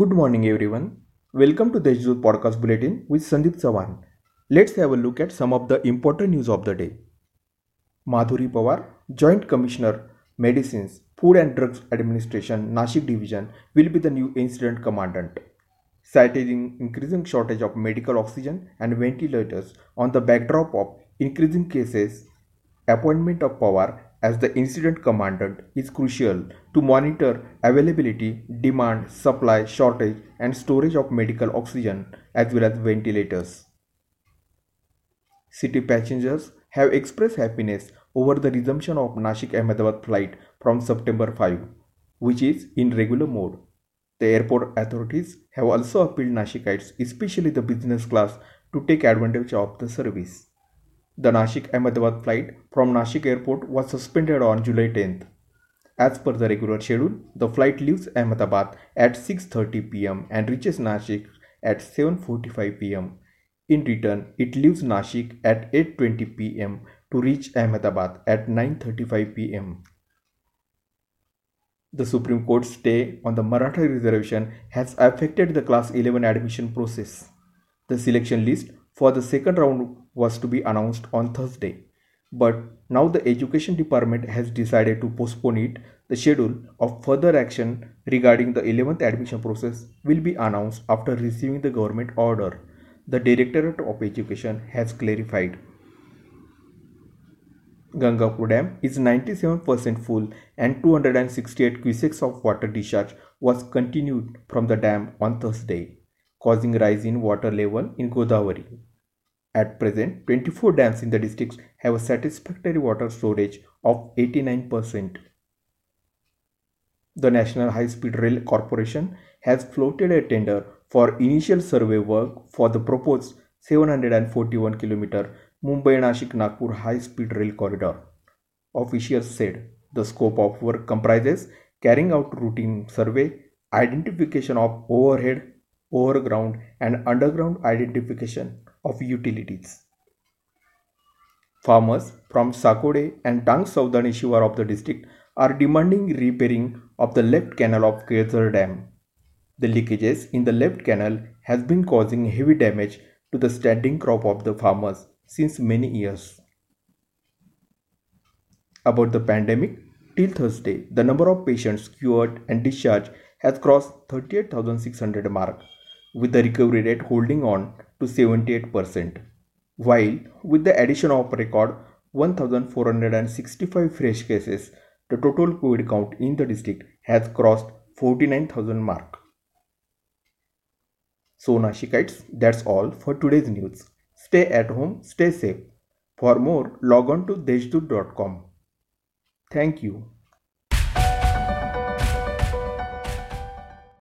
Good morning, everyone. Welcome to Deshdoot Podcast Bulletin with Sandeep Sawan. Let's have a look at some of the important news of the day. Madhuri Pawar, Joint Commissioner, Medicines, Food and Drugs Administration, Nashik Division, will be the new incident commandant. Citing increasing shortage of medical oxygen and ventilators on the backdrop of increasing cases, appointment of Pawar as the incident commandant is crucial to monitor availability, demand, supply, shortage, and storage of medical oxygen as well as ventilators. City passengers have expressed happiness over the resumption of Nashik Ahmedabad flight from September 5, which is in regular mode. The airport authorities have also appealed Nashikites, especially the business class, to take advantage of the service. The Nashik Ahmedabad flight from Nashik airport was suspended on July 10th. As per the regular schedule, the flight leaves Ahmedabad at 6:30 pm and reaches Nashik at 7:45 pm. In return, it leaves Nashik at 8:20 pm to reach Ahmedabad at 9:35 pm. The Supreme Court stay on the Maratha reservation has affected the class 11 admission process. The selection list for the second round was to be announced on Thursday. But now the Education Department has decided to postpone it. The schedule of further action regarding the 11th admission process will be announced after receiving the government order. The Directorate of Education has clarified. Gangapur Dam is 97% full and 268 cusecs of water discharge was continued from the dam on Thursday, causing rise in water level in Godavari. At present, 24 dams in the district have a satisfactory water storage of 89%. The National High Speed Rail Corporation has floated a tender for initial survey work for the proposed 741 km Mumbai Nashik Nagpur High Speed Rail Corridor. Officials said the scope of work comprises carrying out routine survey, identification of overhead, overground, and underground identification of utilities. Farmers from Sakode and Saudani Shivar of the district are demanding repairing of the left canal of Kelzar Dam. The leakages in the left canal has been causing heavy damage to the standing crop of the farmers since many years. About the pandemic, till Thursday, the number of patients cured and discharged has crossed 38,600 mark, with the recovery rate holding on to 78%, while with the addition of record 1465 fresh cases, the total COVID count in the district has crossed 49,000 mark. So Nashikites, that's all for today's news. Stay at home, stay safe. For more, log on to deshdoot.com. Thank you.